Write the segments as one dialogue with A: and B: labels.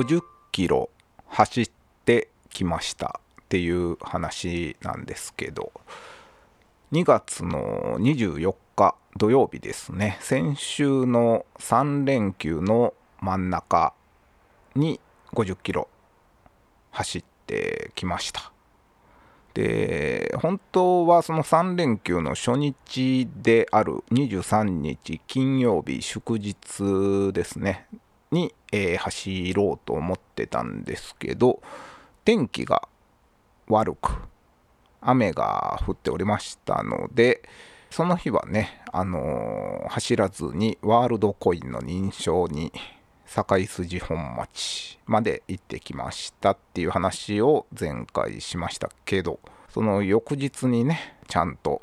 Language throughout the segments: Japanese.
A: 50キロ走ってきましたっていう話なんですけど2月の24日土曜日ですね。先週の3連休の真ん中に50キロ走ってきました。で本当はその3連休の初日である23日金曜日祝日ですね。に、えー、走ろうと思ってたんですけど天気が悪く雨が降っておりましたのでその日はね、あのー、走らずにワールドコインの認証に堺筋本町まで行ってきましたっていう話を前回しましたけどその翌日にねちゃんと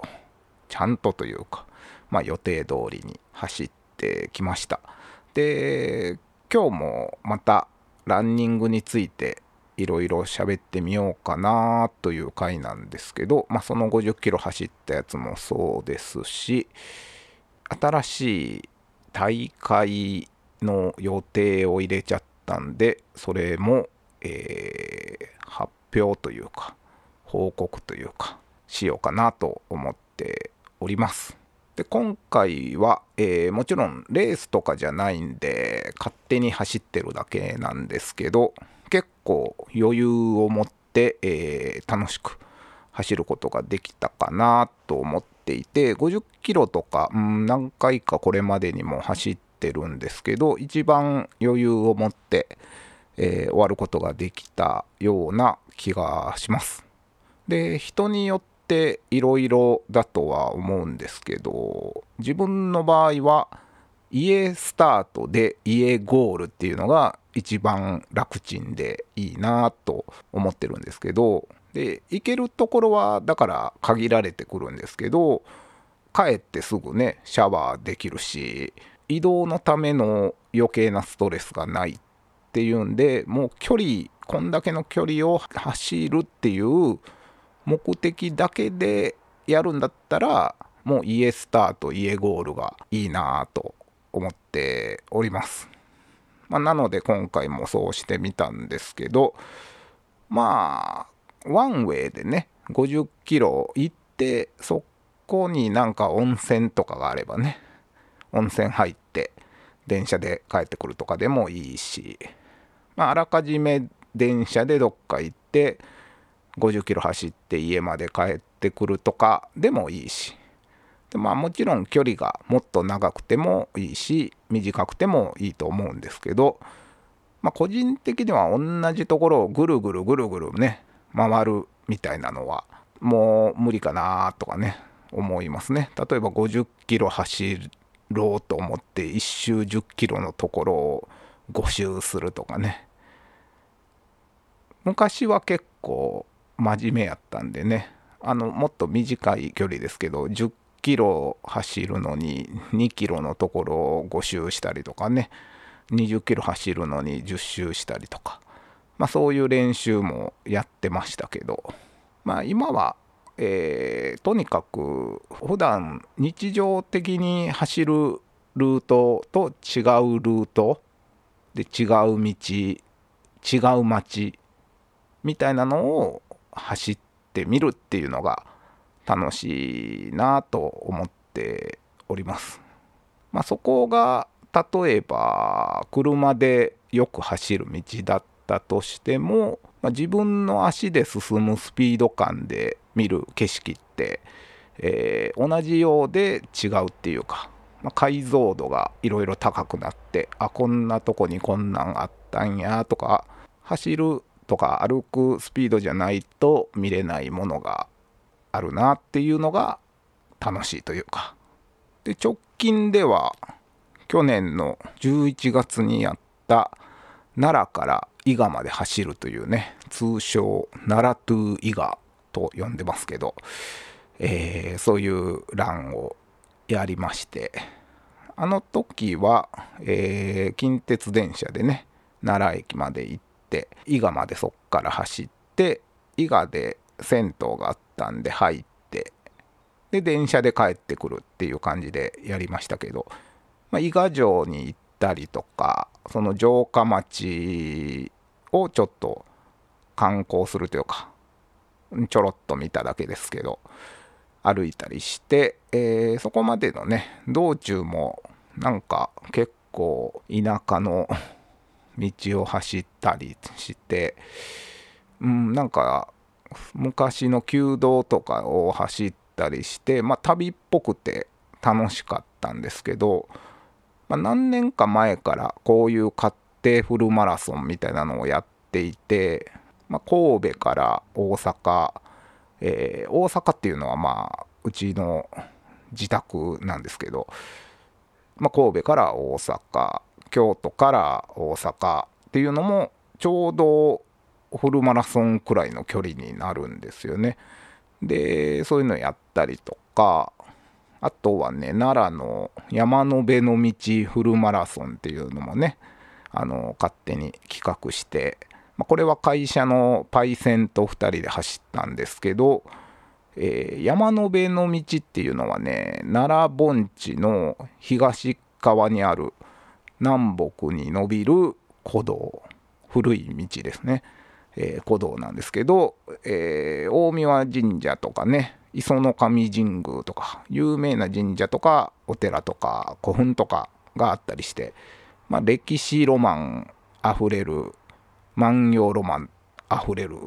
A: ちゃんとというかまあ予定通りに走ってきました。で今日もまたランニングについていろいろ喋ってみようかなという回なんですけど、まあ、その50キロ走ったやつもそうですし新しい大会の予定を入れちゃったんでそれも、えー、発表というか報告というかしようかなと思っております。で今回は、えー、もちろんレースとかじゃないんで勝手に走ってるだけなんですけど結構余裕を持って、えー、楽しく走ることができたかなと思っていて50キロとか、うん、何回かこれまでにも走ってるんですけど一番余裕を持って、えー、終わることができたような気がします。で人によってっていろいろだとは思うんですけど自分の場合は家スタートで家ゴールっていうのが一番楽ちんでいいなと思ってるんですけどで行けるところはだから限られてくるんですけど帰ってすぐねシャワーできるし移動のための余計なストレスがないっていうんでもう距離こんだけの距離を走るっていう目的だけでやるんだったらもう家スタート家ゴールがいいなと思っております、まあ、なので今回もそうしてみたんですけどまあワンウェイでね50キロ行ってそこになんか温泉とかがあればね温泉入って電車で帰ってくるとかでもいいし、まあ、あらかじめ電車でどっか行って50キロ走って家まで帰ってくるとかでもいいし。でまあもちろん距離がもっと長くてもいいし短くてもいいと思うんですけど、まあ、個人的には同じところをぐるぐるぐるぐるね回るみたいなのはもう無理かなとかね思いますね。例えば50キロ走ろうと思って1周10キロのところを5周するとかね。昔は結構真面目やったんでね。あのもっと短い距離ですけど10キロ走るのに2キロのところを5周したりとかね。20キロ走るのに10周したりとか、まあ、そういう練習もやってましたけど、まあ、今は、えー、とにかく普段日常的に走るルートと違うルート。で違う道違う街みたいなのを走ってみるっていうのが楽しいなと思っております。まあ、そこが例えば車でよく走る道だったとしても、まあ、自分の足で進むスピード感で見る景色って、えー、同じようで違うっていうか、まあ、解像度がいろいろ高くなってあこんなとこにこんなんあったんやとか走るとか歩くスピードじゃないと見れないものがあるなっていうのが楽しいというか。で直近では去年の11月にやった奈良から伊賀まで走るというね通称奈良トゥ伊賀と呼んでますけど、えー、そういうランをやりましてあの時は、えー、近鉄電車でね奈良駅まで行っって伊賀までそっから走って伊賀で銭湯があったんで入ってで電車で帰ってくるっていう感じでやりましたけど、まあ、伊賀城に行ったりとかその城下町をちょっと観光するというかちょろっと見ただけですけど歩いたりして、えー、そこまでのね道中もなんか結構田舎の道を走ったりしてうんなんか昔の旧道とかを走ったりしてまあ旅っぽくて楽しかったんですけど、まあ、何年か前からこういう勝手フルマラソンみたいなのをやっていて、まあ、神戸から大阪、えー、大阪っていうのはまあうちの自宅なんですけど、まあ、神戸から大阪京都から大阪っていうのもちょうどフルマラソンくらいの距離になるんですよね。でそういうのやったりとかあとはね、奈良の山の辺の道フルマラソンっていうのもね、あの勝手に企画して、まあ、これは会社のパイセンと2人で走ったんですけど、えー、山の辺の道っていうのはね、奈良盆地の東側にある南北に伸びる古道、古い道ですね。えー、古道なんですけど、えー、大三輪神社とかね、磯の神神宮とか、有名な神社とか、お寺とか、古墳とかがあったりして、まあ、歴史ロマンあふれる、万葉ロマンあふれる、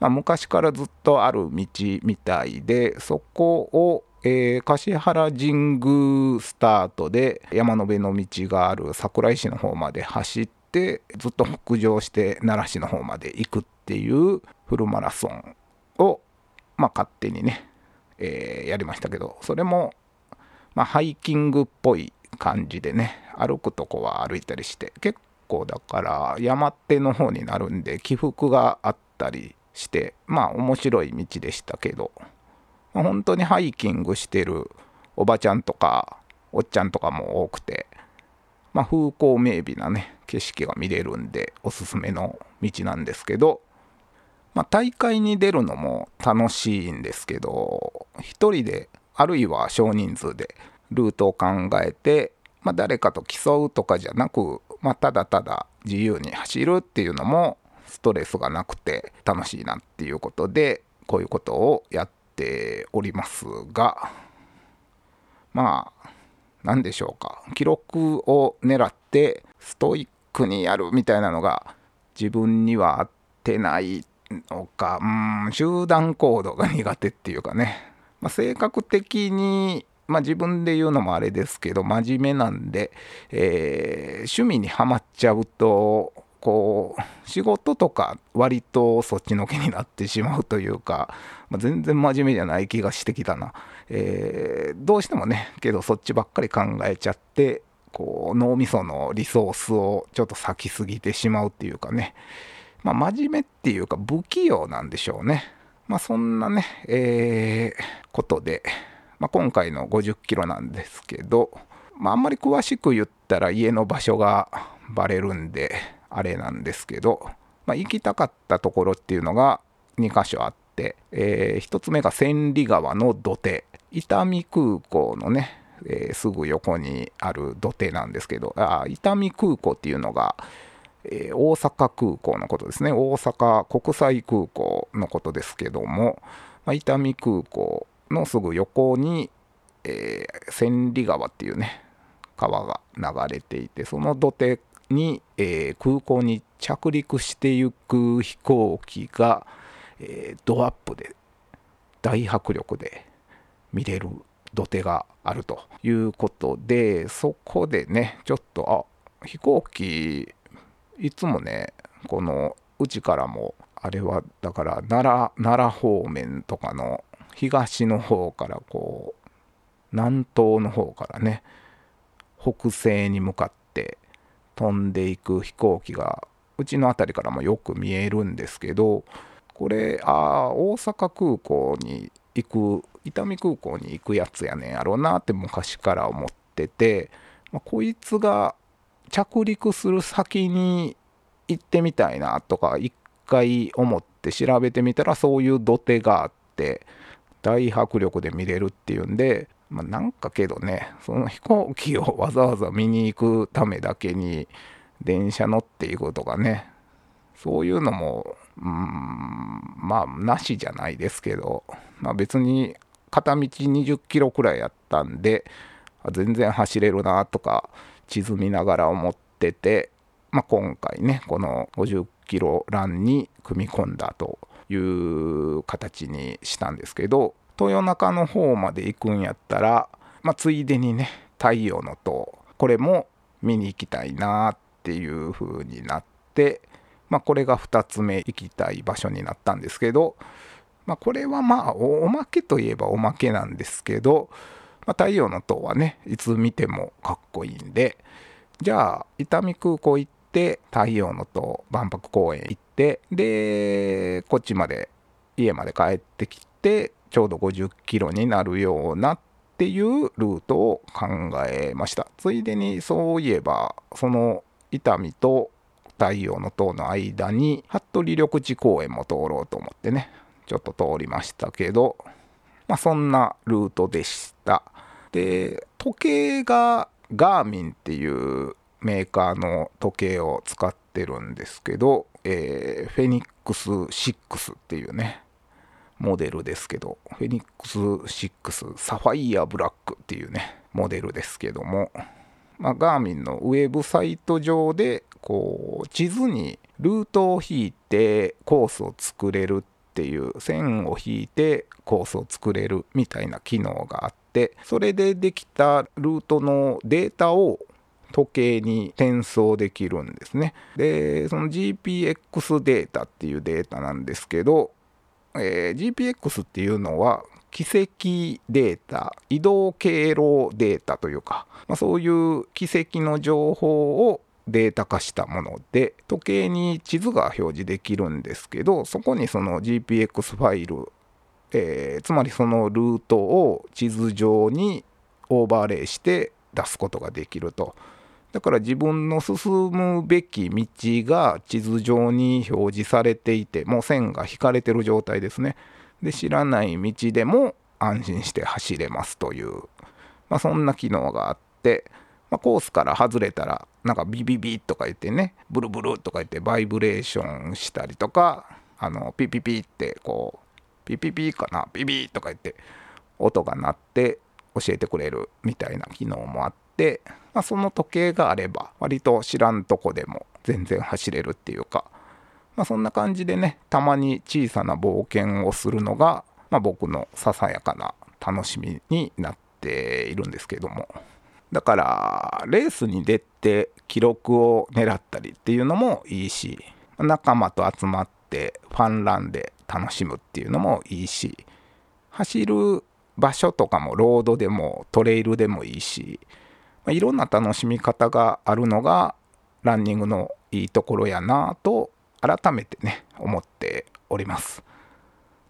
A: まあ、昔からずっとある道みたいで、そこを、えー、橿原神宮スタートで山辺の道がある桜井市の方まで走ってずっと北上して奈良市の方まで行くっていうフルマラソンを、まあ、勝手にね、えー、やりましたけどそれも、まあ、ハイキングっぽい感じでね歩くとこは歩いたりして結構だから山手の方になるんで起伏があったりしてまあ面白い道でしたけど、本当にハイキングしてるおばちゃんとかおっちゃんとかも多くて、まあ、風光明媚なね景色が見れるんでおすすめの道なんですけどまあ、大会に出るのも楽しいんですけど、1人で、あるいは少人数でルートを考えて、まあ、誰かと競うとかじゃなく、まあ、ただただ自由に走るっていうのもストレスがなくて楽しいなっていうことで、こういうことをやっておりますが、まあ、何でしょうか、記録を狙ってストイックにやるみたいなのが自分には合ってないのか、うん、集団行動が苦手っていうかね、まあ、性格的に、まあ、自分で言うのもあれですけど、真面目なんで、えー、趣味にはまっちゃうと、こう、仕事とか割とそっちのけになってしまうというか、まあ、全然真面目じゃない気がしてきたな。えー、どうしてもね、けどそっちばっかり考えちゃって、こう脳みそのリソースをちょっと割きすぎてしまうっていうかね、まあ、真面目っていうか不器用なんでしょうね。まあ、そんなね、えー、ことで、まあ、今回の50キロなんですけど、まあ、あんまり詳しく言ったら家の場所がバレるんで、あれなんですけど、まあ、行きたかったところっていうのが2箇所あって、えー、1つ目が千里川の土手、伊丹空港のね、えー、すぐ横にある土手なんですけど、あ伊丹空港っていうのが、えー、大阪空港のことですね、大阪国際空港のことですけども、まあ、伊丹空港のすぐ横に、え、千里川っていうね、川が流れていて、その土手に、えー、空港に着陸していく飛行機が、えー、ドアップで大迫力で見れる土手があるということでそこでねちょっとあ飛行機いつもねこのうちからもあれはだから奈良奈良方面とかの東の方からこう南東の方からね北西に向かって飛んでいく飛行機がうちの辺りからもよく見えるんですけどこれあ大阪空港に行く伊丹空港に行くやつやねんやろうなって昔から思ってて、まあ、こいつが着陸する先に行ってみたいなとか一回思って調べてみたらそういう土手があって大迫力で見れるっていうんでまあ、なんかけどねその飛行機をわざわざ見に行くためだけに電車乗っていくとかねそういうのもうんまあなしじゃないですけど、まあ、別に片道20キロくらいやったんで全然走れるなとか地図見ながら思ってて、まあ、今回ねこの50キロランに組み込んだという形にしたんですけど豊中の方まで行くんやったら、まあ、ついでにね太陽の塔これも見に行きたいなっていう風になって、まあ、これが2つ目行きたい場所になったんですけど、まあ、これはまあおまけといえばおまけなんですけど、まあ、太陽の塔はねいつ見てもかっこいいんでじゃあ伊丹空港行って太陽の塔万博公園行ってでこっちまで家まで帰ってきててちょうど50キロになるようなっていうルートを考えました。ついでにそういえばその伊丹と太陽の塔の間に服部緑地公園も通ろうと思ってねちょっと通りましたけどまあそんなルートでした。で時計がガーミンっていうメーカーの時計を使ってるんですけど、えー、フェニックス6っていうねモデルですけど、フェニックス6サファイアブラックっていうね、モデルですけども、まあ、ガーミンのウェブサイト上で、こう、地図にルートを引いてコースを作れるっていう線を引いてコースを作れるみたいな機能があってそれでできたルートのデータを時計に転送できるんですね。でその GPX データっていうデータなんですけどえー、GPX っていうのは軌跡データ、移動経路データというか、まあ、そういう軌跡の情報をデータ化したもので、時計に地図が表示できるんですけど、そこにその GPX ファイル、えー、つまりそのルートを地図上にオーバーレイして出すことができると。だから自分の進むべき道が地図上に表示されていて、もう線が引かれてる状態ですね。で、知らない道でも安心して走れますという、まあ、そんな機能があって、まあ、コースから外れたら、なんかビビビとか言ってね、ブルブルとか言ってバイブレーションしたりとか、あのピピピってこう、ピピピかな、ビビとか言って音が鳴って教えてくれるみたいな機能もあって、まあ、その時計があれば割と知らんとこでも全然走れるっていうか、まあ、そんな感じでねたまに小さな冒険をするのが、まあ、僕のささやかな楽しみになっているんですけども。だからレースに出て記録を狙ったりっていうのもいいし仲間と集まってファンランで楽しむっていうのもいいし走る場所とかもロードでもトレイルでもいいしまあ、いろんな楽しみ方があるのがランニングのいいところやなと改めてね思っております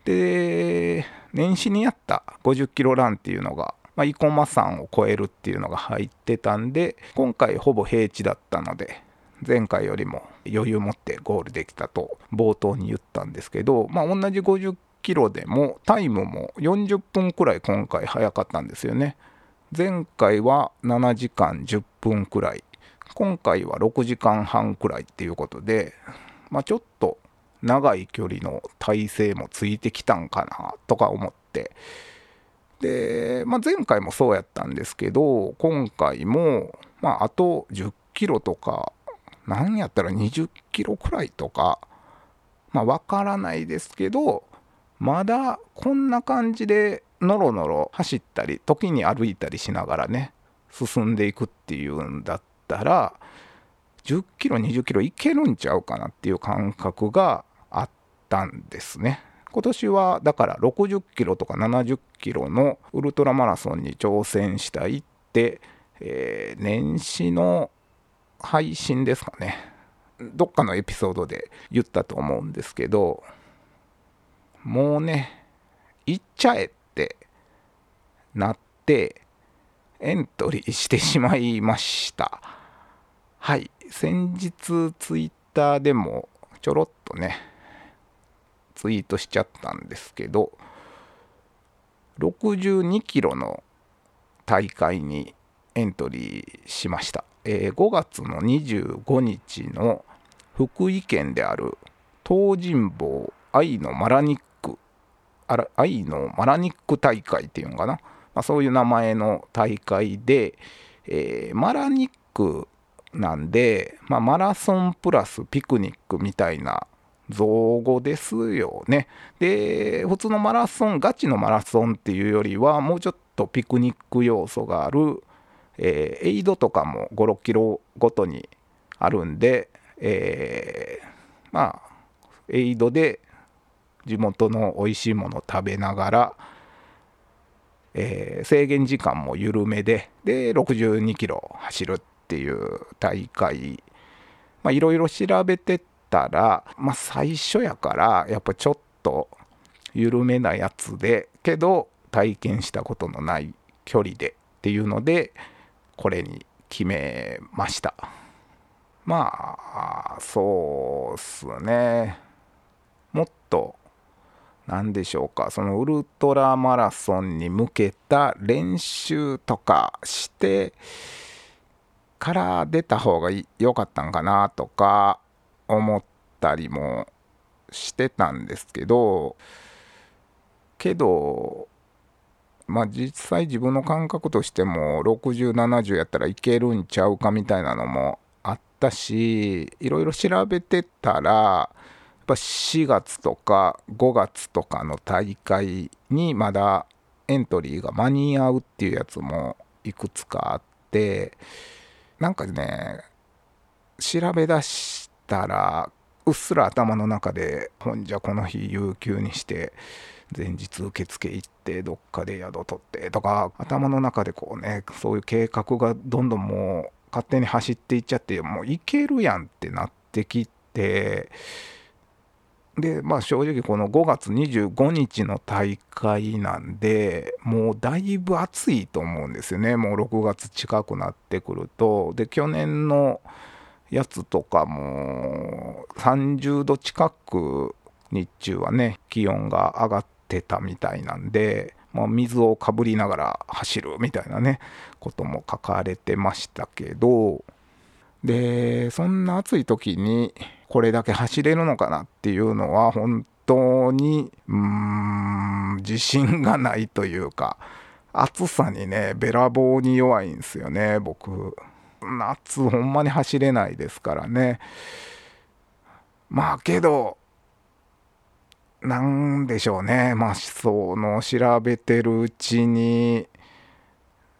A: で年始にやった50キロランっていうのが、まあ、生駒山を超えるっていうのが入ってたんで今回ほぼ平地だったので前回よりも余裕持ってゴールできたと冒頭に言ったんですけど、まあ、同じ50キロでもタイムも40分くらい今回早かったんですよね。前回は7時間10分くらい今回は6時間半くらいっていうことで、まあ、ちょっと長い距離の体勢もついてきたんかなとか思って。で、まあ、前回もそうやったんですけど今回も、まあ、あと10キロとか何やったら20キロくらいとかまあ分からないですけどまだこんな感じでのろのろ走ったり時に歩いたりしながらね進んでいくっていうんだったら10キロ20キロいけるんちゃうかなっていう感覚があったんですね。今年はだから60キロとか70キロのウルトラマラソンに挑戦したいって、えー、年始の配信ですかねどっかのエピソードで言ったと思うんですけどもうね行っちゃえなってエントリーしてしまいました。はい。先日ツイッターでもちょろっとねツイートしちゃったんですけど62キロの大会にエントリーしました、えー、5月の25日の福井県である東尋坊愛のマラニック愛のマラニック大会っていうのかな、まあ、そういう名前の大会で、えー、マラニックなんで、まあ、マラソンプラスピクニックみたいな造語ですよね。で、普通のマラソン、ガチのマラソンっていうよりは、もうちょっとピクニック要素がある、えー、エイドとかも5、6キロごとにあるんで、えー、まあ、エイドで地元の美味しいものを食べながら、えー、制限時間も緩めで、で、62キロ走るっていう大会、いろいろ調べてたら、まあ、最初やからやっぱちょっと緩めなやつでけど体験したことのない距離でっていうのでこれに決めました。まあそうっすね。もっと何でしょうか。そのウルトラマラソンに向けた練習とかしてから出た方が良かったんかなとか思ったりもしてたんですけどけどまあ実際自分の感覚としても6070やったらいけるんちゃうかみたいなのもあったしいろいろ調べてたらやっぱ4月とか5月とかの大会にまだエントリーが間に合うっていうやつもいくつかあってなんかね調べ出したらうっすら頭の中でほんじゃこの日有給にして前日受付行ってどっかで宿取ってとか頭の中でこうねそういう計画がどんどんもう勝手に走っていっちゃってもういけるやんってなってきてでまあ正直この5月25日の大会なんでもうだいぶ暑いと思うんですよね。もう6月近くなってくると。で去年のやつとかも30度近く日中はね気温が上がってたみたいなんで、まあ、水をかぶりながら走るみたいなねことも書かれてましたけど。でそんな暑い時にこれだけ走れるのかなっていうのは本当にうーん自信がないというか暑さにねべらぼうに弱いんですよね僕。夏ほんまに走れないですからね。まあけどなんでしょうね。まあその調べてるうちに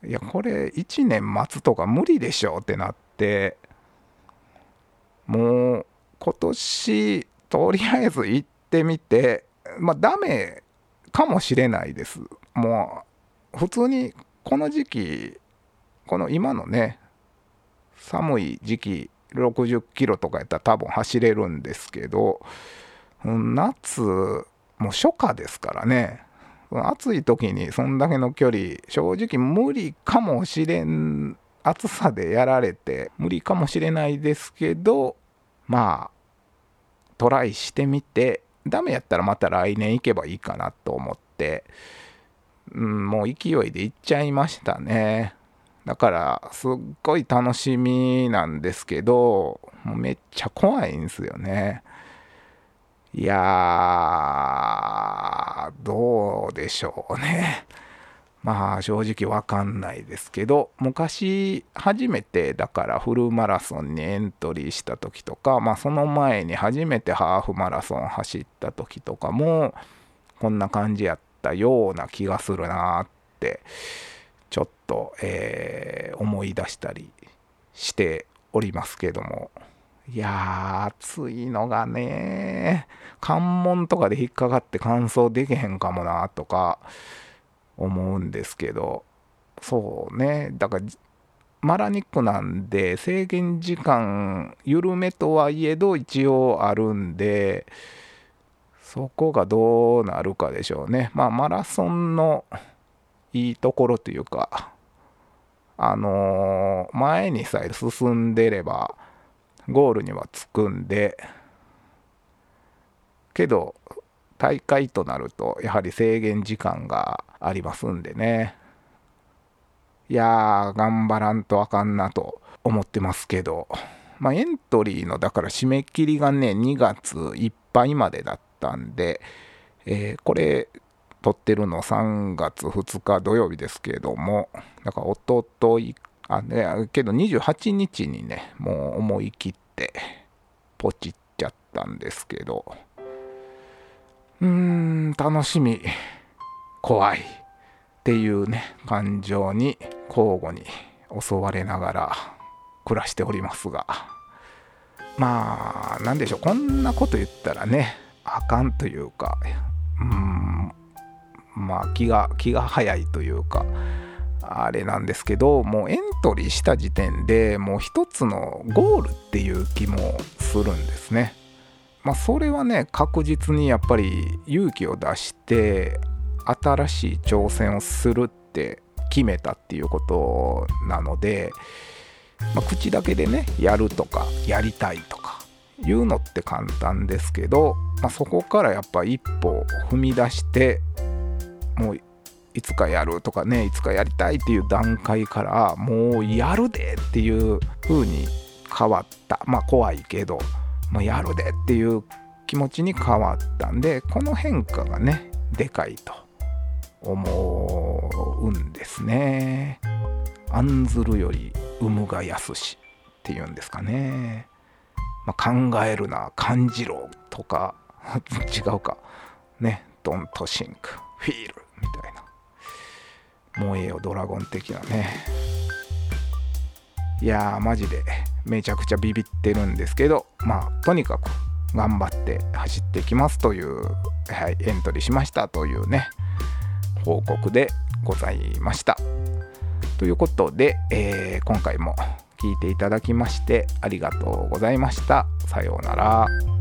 A: いやこれ1年待つとか無理でしょうってなってもう今年とりあえず行ってみてまあダメかもしれないです。もう普通にこの時期この今のね寒い時期60キロとかやったら多分走れるんですけど夏もう初夏ですからね。暑い時にそんだけの距離正直無理かもしれん暑さでやられて無理かもしれないですけどまあトライしてみてダメやったらまた来年行けばいいかなと思って、うん、もう勢いで行っちゃいましたね。だからすっごい楽しみなんですけどめっちゃ怖いんですよね。いやーどうでしょうね。まあ正直わかんないですけど昔初めてだからフルマラソンにエントリーした時とかまあその前に初めてハーフマラソン走った時とかもこんな感じやったような気がするなってちょっと、えー、思い出したりしておりますけども。いや暑いのがね関門とかで引っかかって乾燥できへんかもなとか思うんですけどそうね。だからマラニックなんで制限時間緩めとはいえど一応あるんでそこがどうなるかでしょうね。まあマラソンのいいところというかあのー、前にさえ進んでればゴールには着くんでけど大会となるとやはり制限時間がありますんでね。いやー頑張らんとあかんなと思ってますけど。まあ、エントリーのだから締め切りがね2月いっぱいまでだったんで、えー、これ撮ってるの3月2日土曜日ですけどもだからおとといあねけど28日にねもう思い切ってポチっちゃったんですけど。うーん楽しみ。怖いっていうね感情に交互に襲われながら暮らしておりますが。まあ何でしょう。こんなこと言ったらねあかんというかうんまあ気が気が早いというかあれなんですけどもうエントリーした時点でもう一つのゴールっていう気もするんですね。まあそれはね確実にやっぱり勇気を出して新しい挑戦をするって決めたっていうことなのでまあ、口だけでねやるとかやりたいとかいうのって簡単ですけど、まあ、そこからやっぱ一歩踏み出してもういつかやるとかねいつかやりたいっていう段階からもうやるでっていう風に変わった。まあ怖いけど、まあ、やるでっていう気持ちに変わったんでこの変化がねでかいと思うんですね。案ずるより産むがやすしっていうんですかね、まあ、考えるな感じろとか 違うか。ねドントシンクフィールみたいな。燃えよドラゴン的なね。いやーマジで。めちゃくちゃビビってるんですけどまあとにかく頑張って走ってきますという、はい、エントリーしましたというね報告でございました。ということで、えー、今回も聞いていただきましてありがとうございました。さようなら。